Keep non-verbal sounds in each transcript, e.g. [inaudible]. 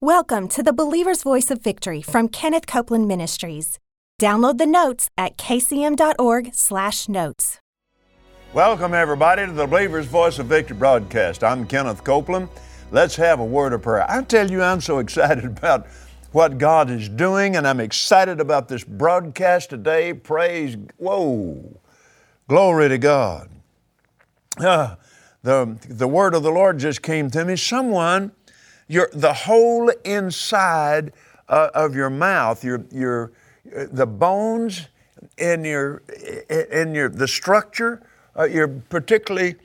Welcome to the Believer's Voice of Victory from Kenneth Copeland Ministries. Download the notes at kcm.org/notes. Welcome everybody to the Believer's Voice of Victory broadcast. I'm Kenneth Copeland. Let's have a word of prayer. I tell you, I'm so [laughs] excited about what God is doing, and I'm excited about this broadcast today. Praise, whoa, glory to God. Uh, the, the word of the Lord just came to me. Someone, your, the whole inside uh, of your mouth, your, your, the bones in your, in your, the structure, uh, your particularly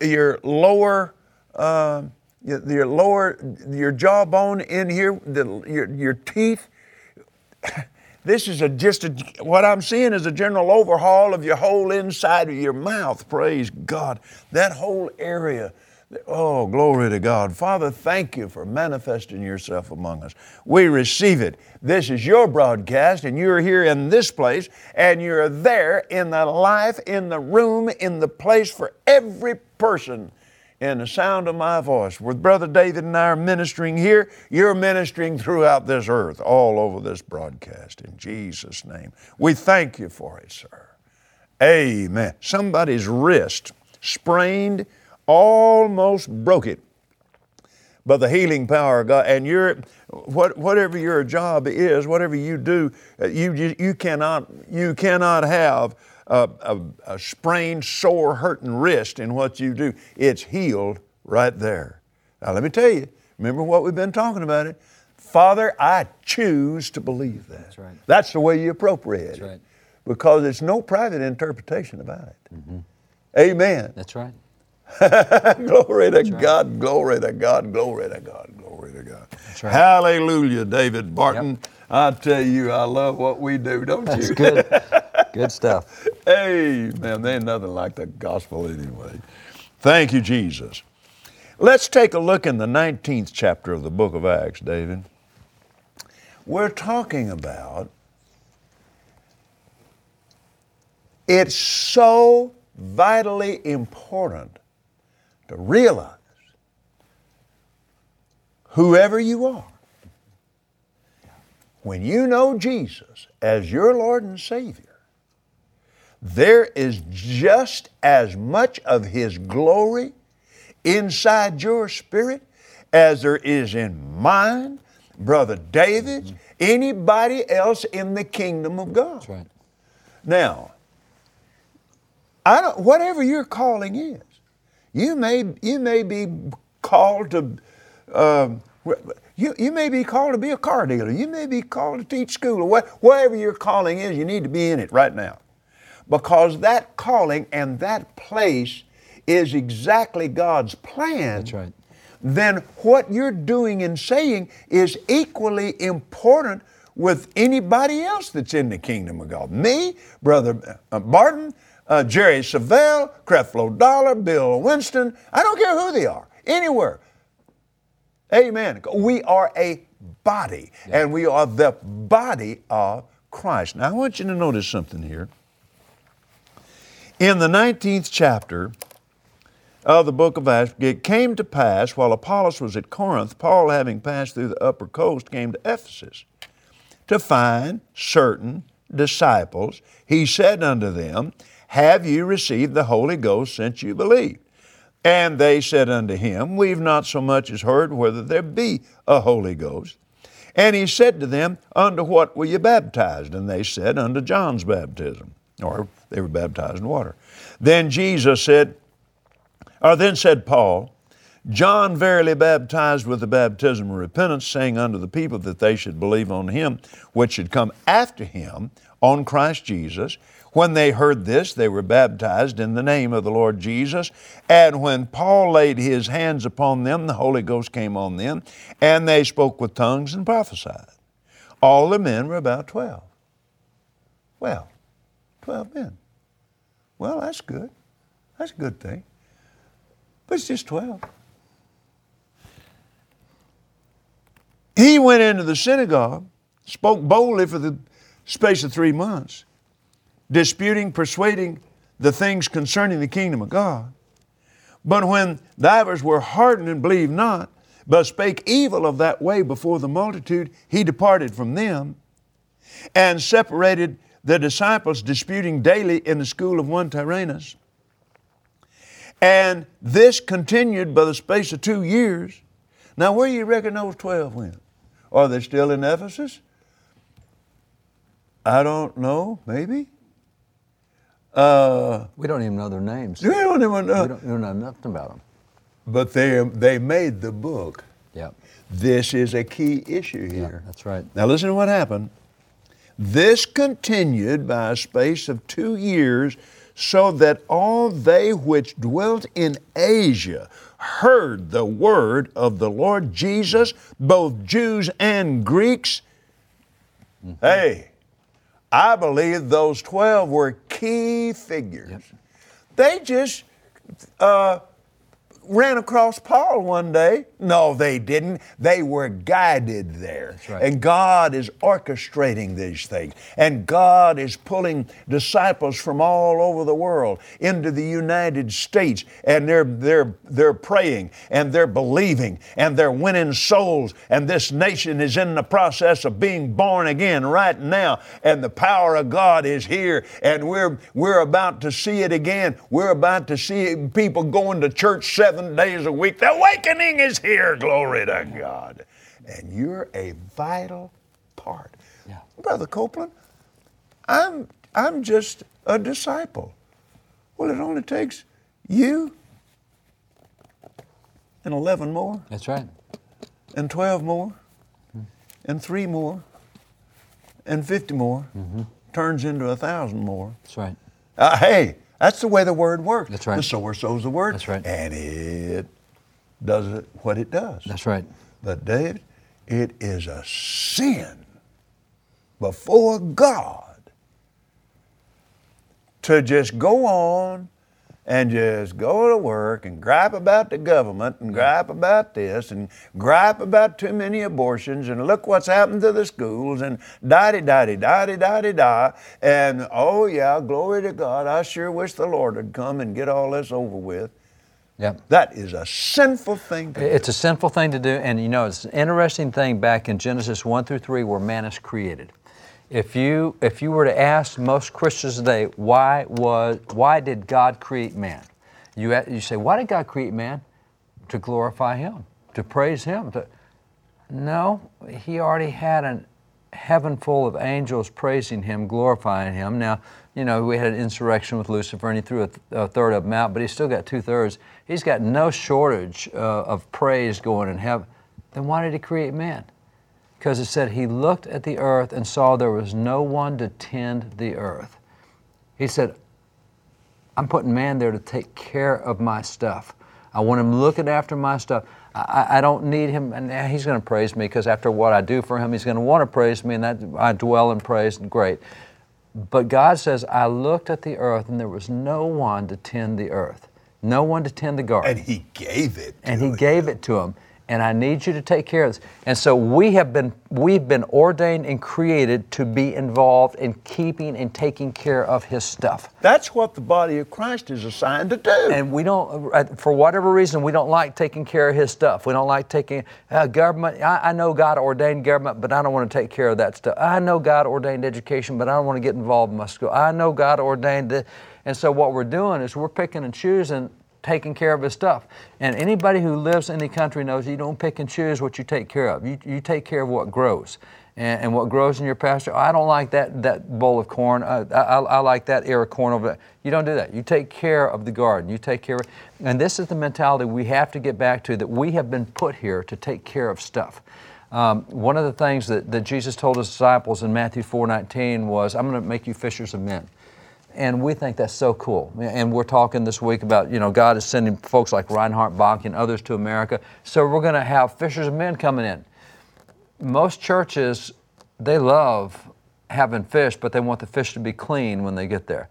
your lower, uh, your lower, your jawbone in here, the, your, your teeth. [laughs] This is a, just a, what I'm seeing is a general overhaul of your whole inside of your mouth. Praise God. That whole area. Oh, glory to God. Father, thank you for manifesting yourself among us. We receive it. This is your broadcast, and you're here in this place, and you're there in the life, in the room, in the place for every person in the sound of my voice. With Brother David and I are ministering here, you're ministering throughout this earth, all over this broadcast. In Jesus' name. We thank you for it, sir. Amen. Somebody's wrist sprained, almost broke it. But the healing power of God, and you're, what, whatever your job is, whatever you do, you, you, you, cannot, you cannot have a, a, a sprained, sore, hurting wrist in what you do. It's healed right there. Now, let me tell you, remember what we've been talking about it? Father, I choose to believe that. That's right. That's the way you appropriate That's it. right. Because there's no private interpretation about it. Mm-hmm. Amen. That's right. [laughs] glory to God, glory to God, glory to God, glory to God. right. Hallelujah, David Barton. I tell you, I love what we do, don't That's you? good. [laughs] good stuff. Amen. There ain't nothing like the gospel anyway. Thank you, Jesus. Let's take a look in the 19th chapter of the book of Acts, David. We're talking about it's so vitally important to realize whoever you are, when you know Jesus as your Lord and Savior, there is just as much of His glory inside your spirit as there is in mine, Brother David, anybody else in the kingdom of God. Right. Now, I don't, whatever your calling is, you may, you may be called to, um, you, you may be called to be a car dealer. You may be called to teach school. Or what, whatever your calling is, you need to be in it right now. Because that calling and that place is exactly God's plan. That's right. Then what you're doing and saying is equally important with anybody else that's in the kingdom of God. Me, Brother uh, Barton, uh, Jerry Savelle, Creflo Dollar, Bill Winston, I don't care who they are, anywhere. Amen. We are a body, yeah. and we are the body of Christ. Now, I want you to notice something here. In the 19th chapter of the book of Acts, it came to pass while Apollos was at Corinth, Paul, having passed through the upper coast, came to Ephesus to find certain disciples. He said unto them, Have you received the Holy Ghost since you believed? And they said unto him, We've not so much as heard whether there be a Holy Ghost. And he said to them, Unto what were you baptized? And they said, Unto John's baptism. Or they were baptized in water. Then Jesus said, or then said Paul, John verily baptized with the baptism of repentance, saying unto the people that they should believe on him which should come after him, on Christ Jesus. When they heard this, they were baptized in the name of the Lord Jesus. And when Paul laid his hands upon them, the Holy Ghost came on them, and they spoke with tongues and prophesied. All the men were about 12. Well, 12 men. Well, that's good. That's a good thing. But it's just 12. He went into the synagogue, spoke boldly for the space of three months disputing, persuading the things concerning the kingdom of God. But when divers were hardened and believed not, but spake evil of that way before the multitude, he departed from them and separated the disciples, disputing daily in the school of one Tyrannus. And this continued by the space of two years. Now, where do you reckon those 12 went? Are they still in Ephesus? I don't know, maybe. Uh, we don't even know their names. We don't even know. We don't, we don't know nothing about them. But they, they made the book. Yep. This is a key issue here. Yep, that's right. Now, listen to what happened. This continued by a space of two years, so that all they which dwelt in Asia heard the word of the Lord Jesus, both Jews and Greeks. Mm-hmm. Hey, I believe those 12 were key figures. Yep. They just uh, ran across Paul one day. No, they didn't. They were guided there. Right. And God is orchestrating these things. And God is pulling disciples from all over the world into the United States. And they're, they're, they're praying and they're believing and they're winning souls. And this nation is in the process of being born again right now. And the power of God is here. And we're, we're about to see it again. We're about to see people going to church seven days a week. The awakening is here. Glory to God. And you're a vital part. Yeah. Brother Copeland, I'm, I'm just a disciple. Well, it only takes you and 11 more. That's right. And 12 more. Mm-hmm. And three more. And 50 more. Mm-hmm. Turns into a thousand more. That's right. Uh, hey, that's the way the word works. That's right. The sower sows the word. That's right. And it does it what it does. That's right. But David, it is a sin before God to just go on and just go to work and gripe about the government and gripe about this and gripe about too many abortions and look what's happened to the schools and da di da di da di da di da and oh yeah, glory to God. I sure wish the Lord would come and get all this over with. Yep. That is a sinful thing to It's do. a sinful thing to do, and you know, it's an interesting thing back in Genesis 1 through 3 where man is created. If you, if you were to ask most Christians today, why, was, why did God create man? You, you say, why did God create man? To glorify Him, to praise Him. To, no, He already had a heaven full of angels praising Him, glorifying Him. Now, you know, we had an insurrection with Lucifer and he threw a, th- a third of them out, but he's still got two thirds. He's got no shortage uh, of praise going in heaven. Then why did he create man? Because it said he looked at the earth and saw there was no one to tend the earth. He said, I'm putting man there to take care of my stuff. I want him looking after my stuff. I, I don't need him, and he's going to praise me because after what I do for him, he's going to want to praise me, and that I dwell in praise, and great. But God says, I looked at the earth and there was no one to tend the earth, no one to tend the garden. And He gave it. and He gave it to him. And I need you to take care of this. And so we have been we've been ordained and created to be involved in keeping and taking care of His stuff. That's what the body of Christ is assigned to do. And we don't, uh, for whatever reason, we don't like taking care of His stuff. We don't like taking uh, government. I, I know God ordained government, but I don't want to take care of that stuff. I know God ordained education, but I don't want to get involved in my school. I know God ordained it. And so what we're doing is we're picking and choosing taking care of his stuff. And anybody who lives in the country knows you don't pick and choose what you take care of. You, you take care of what grows. And, and what grows in your pasture, I don't like that, that bowl of corn. I, I, I like that ear of corn over there. You don't do that. You take care of the garden. You take care of, and this is the mentality we have to get back to that we have been put here to take care of stuff. Um, one of the things that, that Jesus told his disciples in Matthew 4:19 was, "I'm going to make you fishers of men." And we think that's so cool. And we're talking this week about, you know, God is sending folks like Reinhard Bonnke and others to America. So we're going to have fishers of men coming in. Most churches, they love having fish, but they want the fish to be clean when they get there.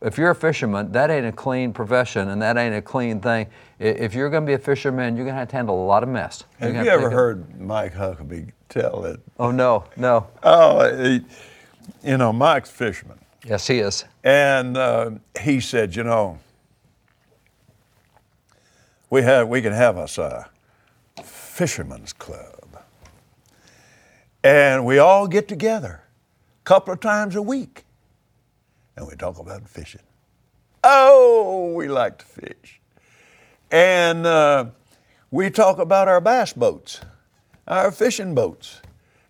If you're a fisherman, that ain't a clean profession and that ain't a clean thing. If you're going to be a fisherman, you're going to have to handle a lot of mess. Have you ever take it- heard Mike Huckabee tell it? Oh, no, no. Oh, he, you know, Mike's fisherman. Yes, he is. And uh, he said, you know, we have we can have us a Fisherman's Club. And we all get together a couple of times a week and we talk about fishing. Oh, we like to fish. And uh, we talk about our bass boats, our fishing boats.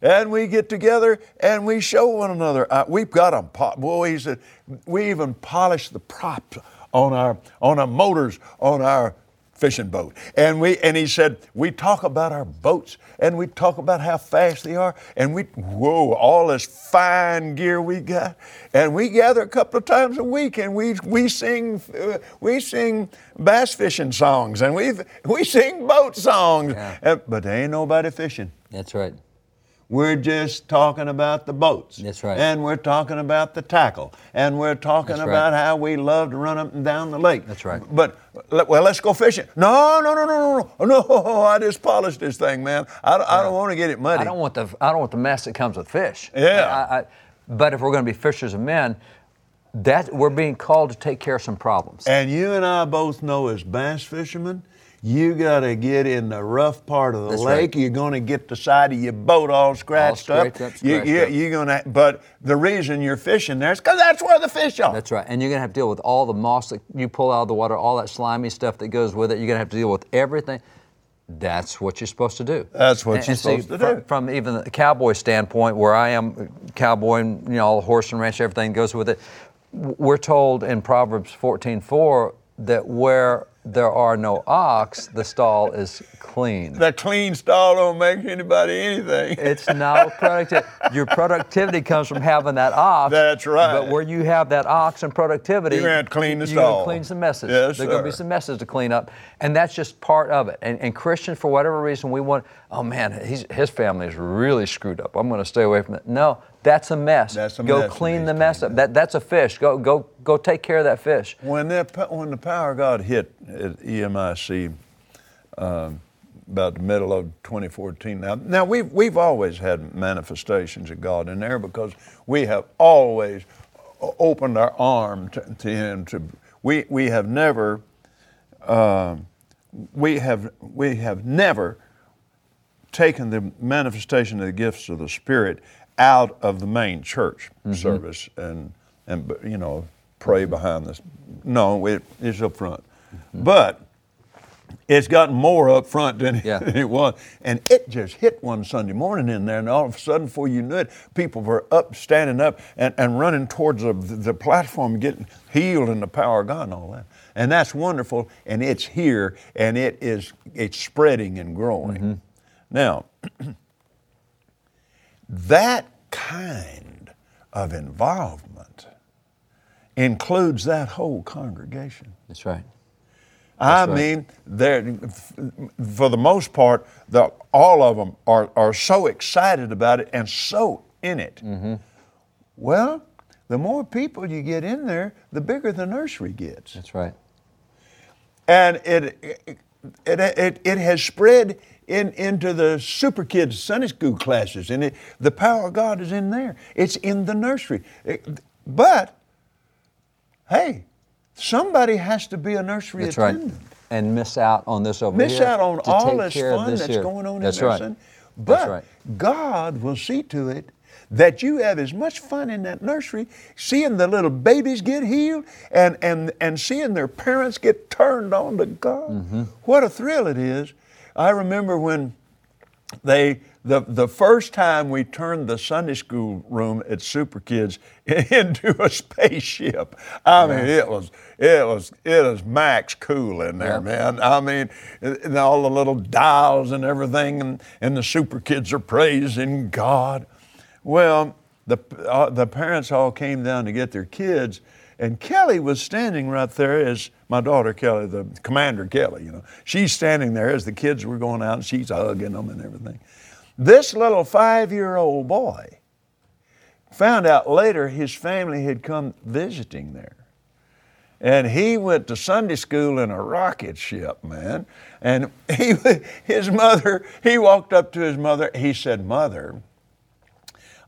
And we get together and we show one another. Uh, we've got them. Po- boy, he said, we even polish the props on our on our motors on our fishing boat. And we and he said, we talk about our boats and we talk about how fast they are, and we whoa, all this fine gear we got. And we gather a couple of times a week and we we sing uh, we sing bass fishing songs and we we sing boat songs. Yeah. Uh, but there ain't nobody fishing. That's right. We're just talking about the boats. That's right. And we're talking about the tackle. And we're talking That's right. about how we love to run up and down the lake. That's right. But, well, let's go fishing. No, no, no, no, no, no. No, I just polished this thing, man. I, don't- I don't want to get it muddy. I don't want the I don't want the mess that comes with fish. Yeah. I, I, but if we're going to be fishers of men, that we're being called to take care of some problems. And you and I both know as bass fishermen, you got to get in the rough part of the That's lake. right. You're going to get the side of your boat all scratched scraped up. up, You- scratched you, up. You're going to, but the reason you're fishing there is because that's where the fish are. That's right. And you're going to have to deal with all the moss that you pull out of the water, all that slimy stuff that goes with it. You're going to have to deal with everything. That's what you're supposed to do. That's what And- you're and see, supposed to fr- do. From even the cowboy standpoint, where I am cowboy and you know all the horse and ranch, everything goes with it. We're told in Proverbs 14:4 that where there are no ox, the stall is clean. That clean stall don't make anybody anything. [laughs] It's not productive. Your productivity comes from having that ox. That's right. But where you have that ox and productivity, You're have to clean the stall. you're gonna stall. clean some messes. Yes, There's going to be some messes to clean up, and that's just part of it. And, and Christians, for whatever reason, we want. Oh man, he's, his family is really screwed up. I'm going to stay away from it. No, that's a mess. That's a go mess that clean the mess up. That, that's a fish. Go go go take care of that fish. When that when the power of God hit at EMIC um, about the middle of 2014. Now, now we've we've always had manifestations of God in there because we have always opened our arm to, to Him. To we we have never um, we have we have never taken the manifestation of the gifts of the Spirit out of the main church mm-hmm. service and and you know pray behind this. No, it, it's up front, mm-hmm. but it's gotten more up front than Yeah. [laughs] it was, and it just hit one Sunday morning in there, and all of a sudden, before you knew it, people were up, standing up, and, and running towards the, the platform, getting healed in the power of God and all that. And that's wonderful, and it's here, and it is it's spreading and growing. Mm-hmm. Now, [clears throat] that kind of involvement includes that whole congregation. That's right. I right. mean, they're, for the most part, the, all of them are, are so excited about it and so in it. Mm-hmm. Well, the more people you get in there, the bigger the nursery gets. That's right. And it, it, it, it, it has spread in, into the super kids Sunday school classes, and it, the power of God is in there. It's in the nursery. It- but, hey, somebody has to be a nursery That's right. attendant And miss out on this over miss here. out on to all take this fun this that's here. going on That's in there, right. That's But right. God will see to it that you have as much fun in that nursery, seeing the little babies get healed and, and, and seeing their parents get turned on to God. Mm-hmm. What a thrill it is. I remember when they the, the first time we turned the Sunday school room at Super Kids [laughs] into a spaceship. I mean, it was it was it was max cool in there, man. I mean, and all the little dials and everything, and, and the Super Kids are praising God. Well, the uh, the parents all came down to get their kids, and Kelly was standing right there as my daughter Kelly, the Commander Kelly. You know, she's standing there as the kids were going out, and she's hugging them and everything. This little five-year-old boy found out later his family had come visiting there. And he went to Sunday school in a rocket ship, man. And [laughs] he, his mother, he walked up to his mother. He said, Mother,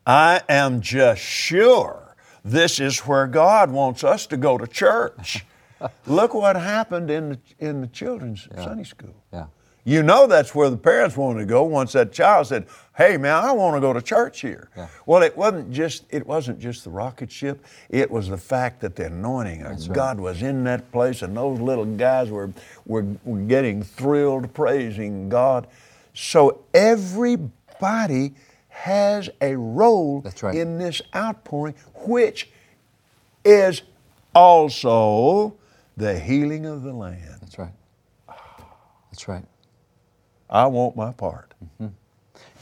I am just sure this is where God wants us to go to church. [laughs] Look what happened in the, in the children's Sunday school. Yeah. You know that's where the parents wanted to go once that child said, "Hey man, I want to go to church here." Yeah. Well, it wasn't just it wasn't just the rocket ship. It was the fact that the anointing of God was in that place, and those little guys were, were were getting thrilled, praising God. So everybody has a role right. in this outpouring, which is also the healing of the land. That's right. That's right. I want my part. Mm-hmm.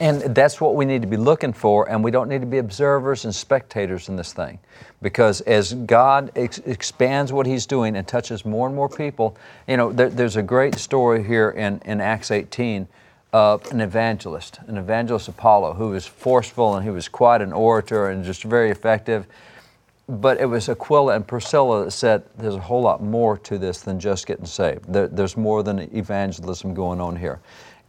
And that's what we need to be looking for, and we don't need to be observers and spectators in this thing. Because as God ex- expands what He's doing and touches more and more people, you know, there, there's a great story here in, in Acts 18 of an evangelist, an evangelist Apollo, who was forceful and he was quite an orator and just very effective. But it was Aquila and Priscilla that said, there's a whole lot more to this than just getting saved. There, there's more than evangelism going on here.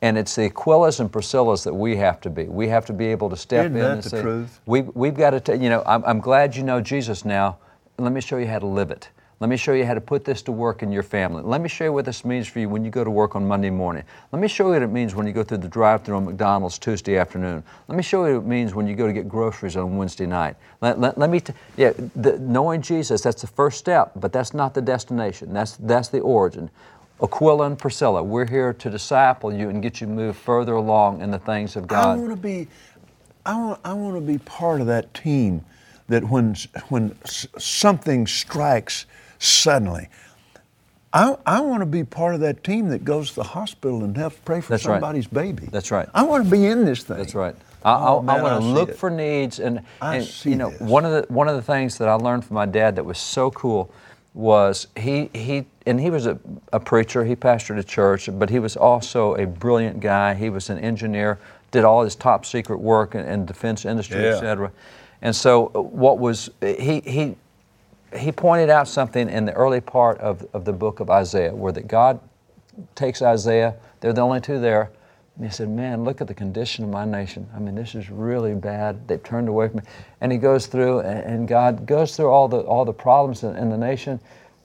And it's the Aquilas and Priscillas that we have to be. We have to be able to step Isn't in and the say, truth? We, we've got to, t- you know, I'm, I'm glad you know Jesus now. Let me show you how to live it. Let me show you how to put this to work in your family. Let me show you what this means for you when you go to work on Monday morning. Let me show you what it means when you go through the drive through on McDonald's Tuesday afternoon. Let me show you what it means when you go to get groceries on Wednesday night. Let, let, let me, t- yeah, the, knowing Jesus, that's the first step, but that's not the destination. That's, that's the origin. Aquila and Priscilla, we're here to disciple you and get you moved further along in the things of God. I want to be, I want, I want to be part of that team that when, when something strikes suddenly, I, I want to be part of that team that goes to the hospital and helps pray for That's right. somebody's baby. That's right. I want to be in this thing. That's right. I, Oh, I, man, I want to see look it. for needs, and, I and see you know, this. one of the one of the things that I learned from my dad that was so cool was he he and he was a, a preacher. He pastored a church, but he was also a brilliant guy. He was an engineer, did all his top secret work in, in defense industry, Yeah. et cetera. And so, uh, what was he he he pointed out something in the early part of, of the book of Isaiah, where that God takes Isaiah, they're the only two there, and he said, Man, look at the condition of my nation. I mean, this is really bad. They've turned away from me. And he goes through, and, and God goes through all the, all the problems in, in the nation,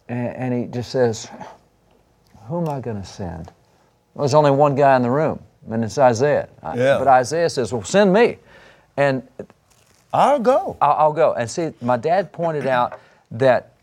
and, and he just says, Who am I going to send? Well, there's only one guy in the room, and it's Isaiah. Yeah. But Isaiah says, Well, send me. And I'll go. I'll, I'll go. And see, my dad pointed out that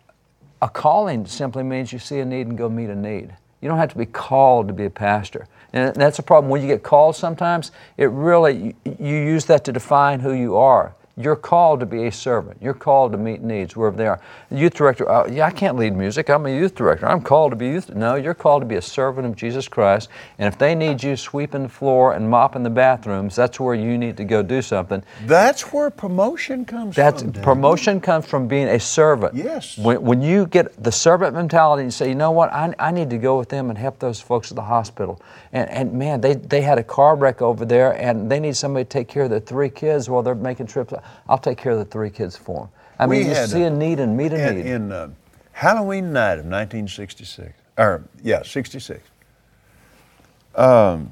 a calling simply means you see a need and go meet a need. You don't have to be called to be a pastor. And that's a problem. When you get called sometimes, it really, you, you use that to define who you are. You're called to be a servant. You're called to meet needs wherever they are. The youth director, uh, yeah, I can't lead music. I'm a youth director. I'm called to be youth. No, you're called to be a servant of Jesus Christ. And if they need you sweeping the floor and mopping the bathrooms, that's where you need to go do something. That's where promotion comes That's from. Dad. promotion comes from being a servant. Yes. When, when you get the servant mentality and say, you know what, I, I need to go with them and help those folks at the hospital. And, and man, they, they had a car wreck over there and they need somebody to take care of their three kids while they're making trips. I'll take care of the three kids for them. I We mean, you see a- a need and meet a in, need. in uh, Halloween night of 1966, or yeah, 66. Um,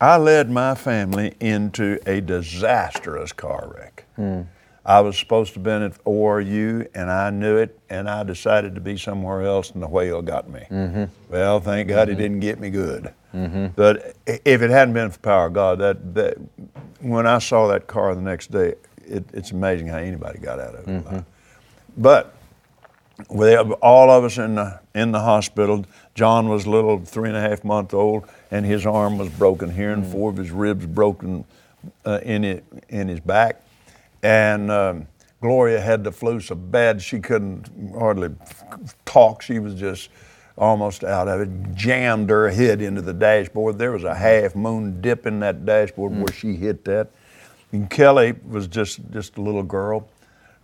I led my family into a disastrous car wreck. Hmm. I was supposed to have been at ORU, and I knew it, and I decided to be somewhere else, and the whale got me. Mm-hmm. Well, thank God he didn't get me good. But if it hadn't been for the power of God, that, that when I saw that car the next day, it, it's amazing how anybody got out of it. alive. But with all of us in the in the hospital. John was little three and a half month old, and his arm was broken here, and four of his ribs broken uh, in it in his back. And um, Gloria had the flu so bad she couldn't hardly talk. She was just almost out of it. Jammed her head into the dashboard. There was a half moon dip in that dashboard where she hit that. And Kelly was just just a little girl.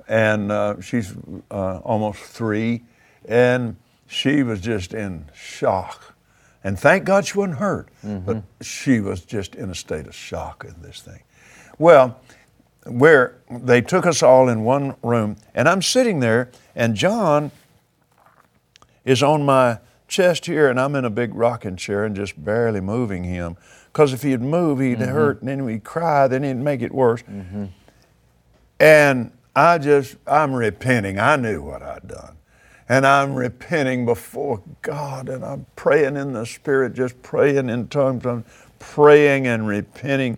And uh, she's uh, almost three, and she was just in shock. And thank God she wasn't hurt, but she was just in a state of shock in this thing. Well, where they took us all in one room, and I'm sitting there, and John is on my chest here, and I'm in a big rocking chair and just barely moving him. Because if he'd move, he'd mm-hmm. hurt, and then he'd cry, then he'd make it worse. Mm-hmm. And I just, I'm repenting. I knew what I'd done. and I'm repenting before God and I'm praying in the Spirit, just praying in tongues. I'm praying and repenting.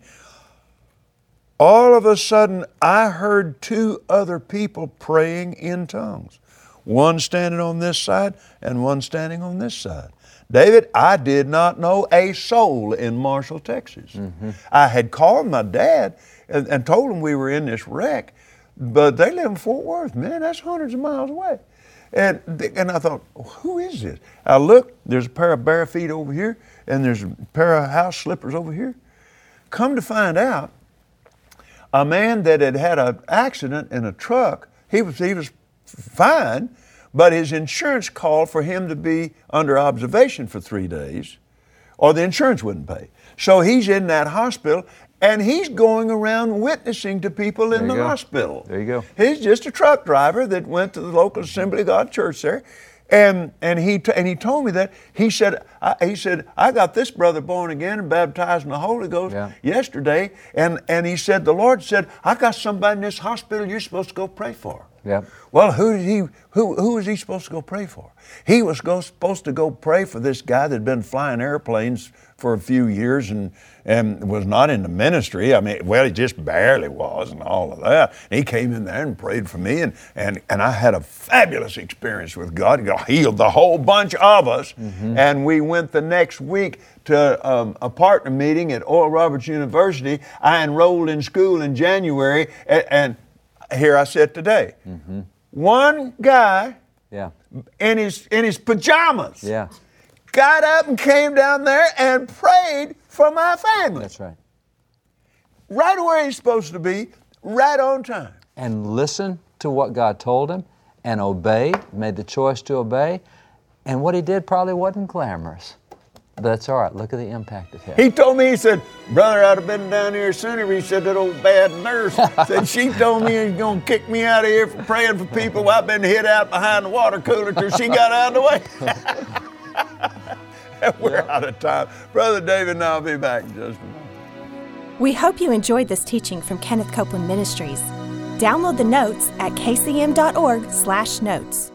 All of a sudden, I heard two other people praying in tongues. One standing on this side and one standing on this side. David, I did not know a soul in Marshall, Texas. Mm-hmm. I had called my dad and, and, told him we were in this wreck, but they live in Fort Worth. Man, that's hundreds of miles away. And, and I thought, who is this? I looked, there's a pair of bare feet over here, and there's a pair of house slippers over here. Come to find out, a man that had had an accident in a truck, he was, he was fine, but his insurance called for him to be under observation for three days, or the insurance wouldn't pay. So he's in that hospital, and he's going around witnessing to people in the go. hospital. There you go. He's just a truck driver that went to the local Assembly of God church there. And, and, he, t- and he told me that. He said, I, he said, I got this brother born again and baptized in the Holy Ghost Yeah. yesterday. And, and he said, The Lord said, I got somebody in this hospital you're supposed to go pray for. Yep. Well, who did he? Who who was he supposed to go pray for? He was go, supposed to go pray for this guy that had been flying airplanes for a few years and and was not in the ministry. I mean, well, he just barely was, and all of that. And he came in there and prayed for me, and and and I had a fabulous experience with God. He healed the whole bunch of us, and we went the next week to um, a partner meeting at Oral Roberts University. I enrolled in school in January, and, and here I sit today. Mm-hmm. One guy Yeah. in his in his pajamas Yeah. got up and came down there and prayed for my family. That's right. Right where he's supposed to be, right on time. And listen to what God told him and obeyed, made the choice to obey. And what he did probably wasn't glamorous. But that's all right. Look at the impact it had. He told me, he said, Brother, I'd have been down here sooner. He said, That old bad nurse said she told me he's going to kick me out of here for praying for people. Well, I've been hid out behind the water cooler till she got out of the way. [laughs] And We're out of time. Brother David and I'll be back in just a minute. We hope you enjoyed this teaching from Kenneth Copeland Ministries. Download the notes at kcm.org/notes.